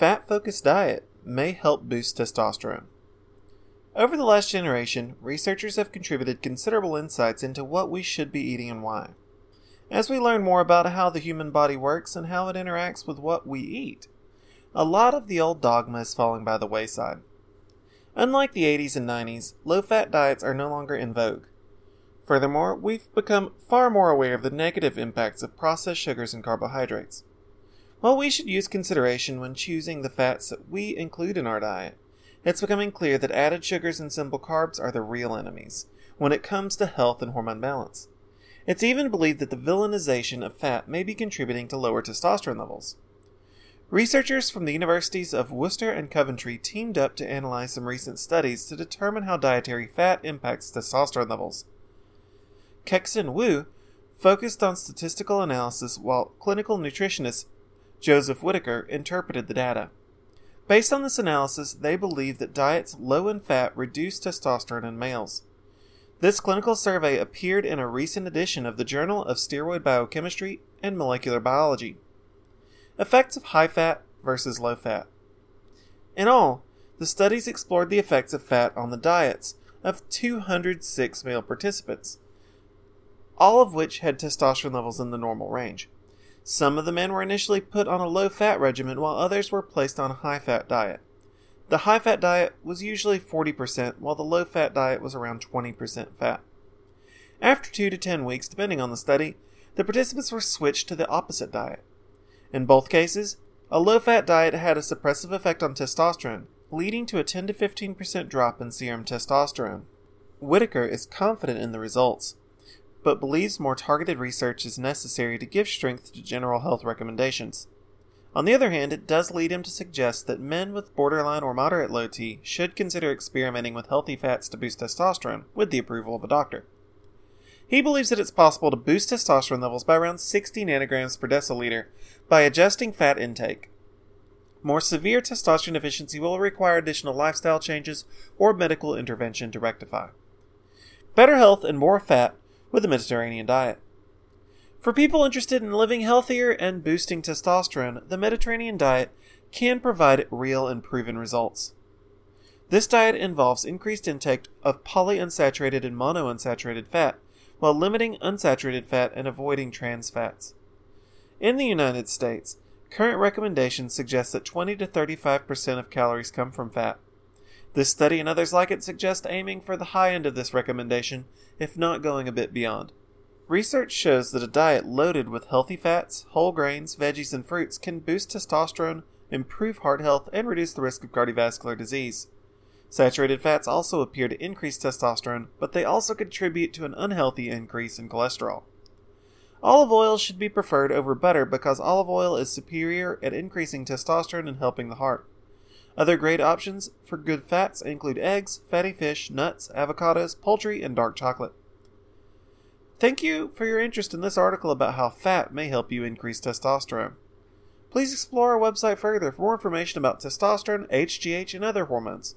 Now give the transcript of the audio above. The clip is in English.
fat focused diet may help boost testosterone. Over the last generation, researchers have contributed considerable insights into what we should be eating and why. As we learn more about how the human body works and how it interacts with what we eat, a lot of the old dogma is falling by the wayside. Unlike the 80s and 90s, low fat diets are no longer in vogue. Furthermore, we've become far more aware of the negative impacts of processed sugars and carbohydrates. While we should use consideration when choosing the fats that we include in our diet, it's becoming clear that added sugars and simple carbs are the real enemies when it comes to health and hormone balance. It's even believed that the villainization of fat may be contributing to lower testosterone levels. Researchers from the universities of Worcester and Coventry teamed up to analyze some recent studies to determine how dietary fat impacts testosterone levels. Kexin Wu focused on statistical analysis while clinical nutritionist Joseph Whittaker interpreted the data. Based on this analysis, they believe that diets low in fat reduce testosterone in males. This clinical survey appeared in a recent edition of the Journal of Steroid Biochemistry and Molecular Biology. Effects of high fat versus low fat. In all, the studies explored the effects of fat on the diets of 206 male participants, all of which had testosterone levels in the normal range. Some of the men were initially put on a low fat regimen while others were placed on a high fat diet. The high fat diet was usually 40%, while the low fat diet was around 20% fat. After 2 to 10 weeks, depending on the study, the participants were switched to the opposite diet. In both cases, a low fat diet had a suppressive effect on testosterone, leading to a 10 to 15% drop in serum testosterone. Whittaker is confident in the results, but believes more targeted research is necessary to give strength to general health recommendations. On the other hand, it does lead him to suggest that men with borderline or moderate low T should consider experimenting with healthy fats to boost testosterone with the approval of a doctor. He believes that it's possible to boost testosterone levels by around 60 nanograms per deciliter by adjusting fat intake. More severe testosterone deficiency will require additional lifestyle changes or medical intervention to rectify. Better health and more fat with a Mediterranean diet. For people interested in living healthier and boosting testosterone, the Mediterranean diet can provide real and proven results. This diet involves increased intake of polyunsaturated and monounsaturated fat, while limiting unsaturated fat and avoiding trans fats. In the United States, current recommendations suggest that 20 to 35% of calories come from fat. This study and others like it suggest aiming for the high end of this recommendation, if not going a bit beyond. Research shows that a diet loaded with healthy fats, whole grains, veggies, and fruits can boost testosterone, improve heart health, and reduce the risk of cardiovascular disease. Saturated fats also appear to increase testosterone, but they also contribute to an unhealthy increase in cholesterol. Olive oil should be preferred over butter because olive oil is superior at increasing testosterone and helping the heart. Other great options for good fats include eggs, fatty fish, nuts, avocados, poultry, and dark chocolate. Thank you for your interest in this article about how fat may help you increase testosterone. Please explore our website further for more information about testosterone, HGH, and other hormones.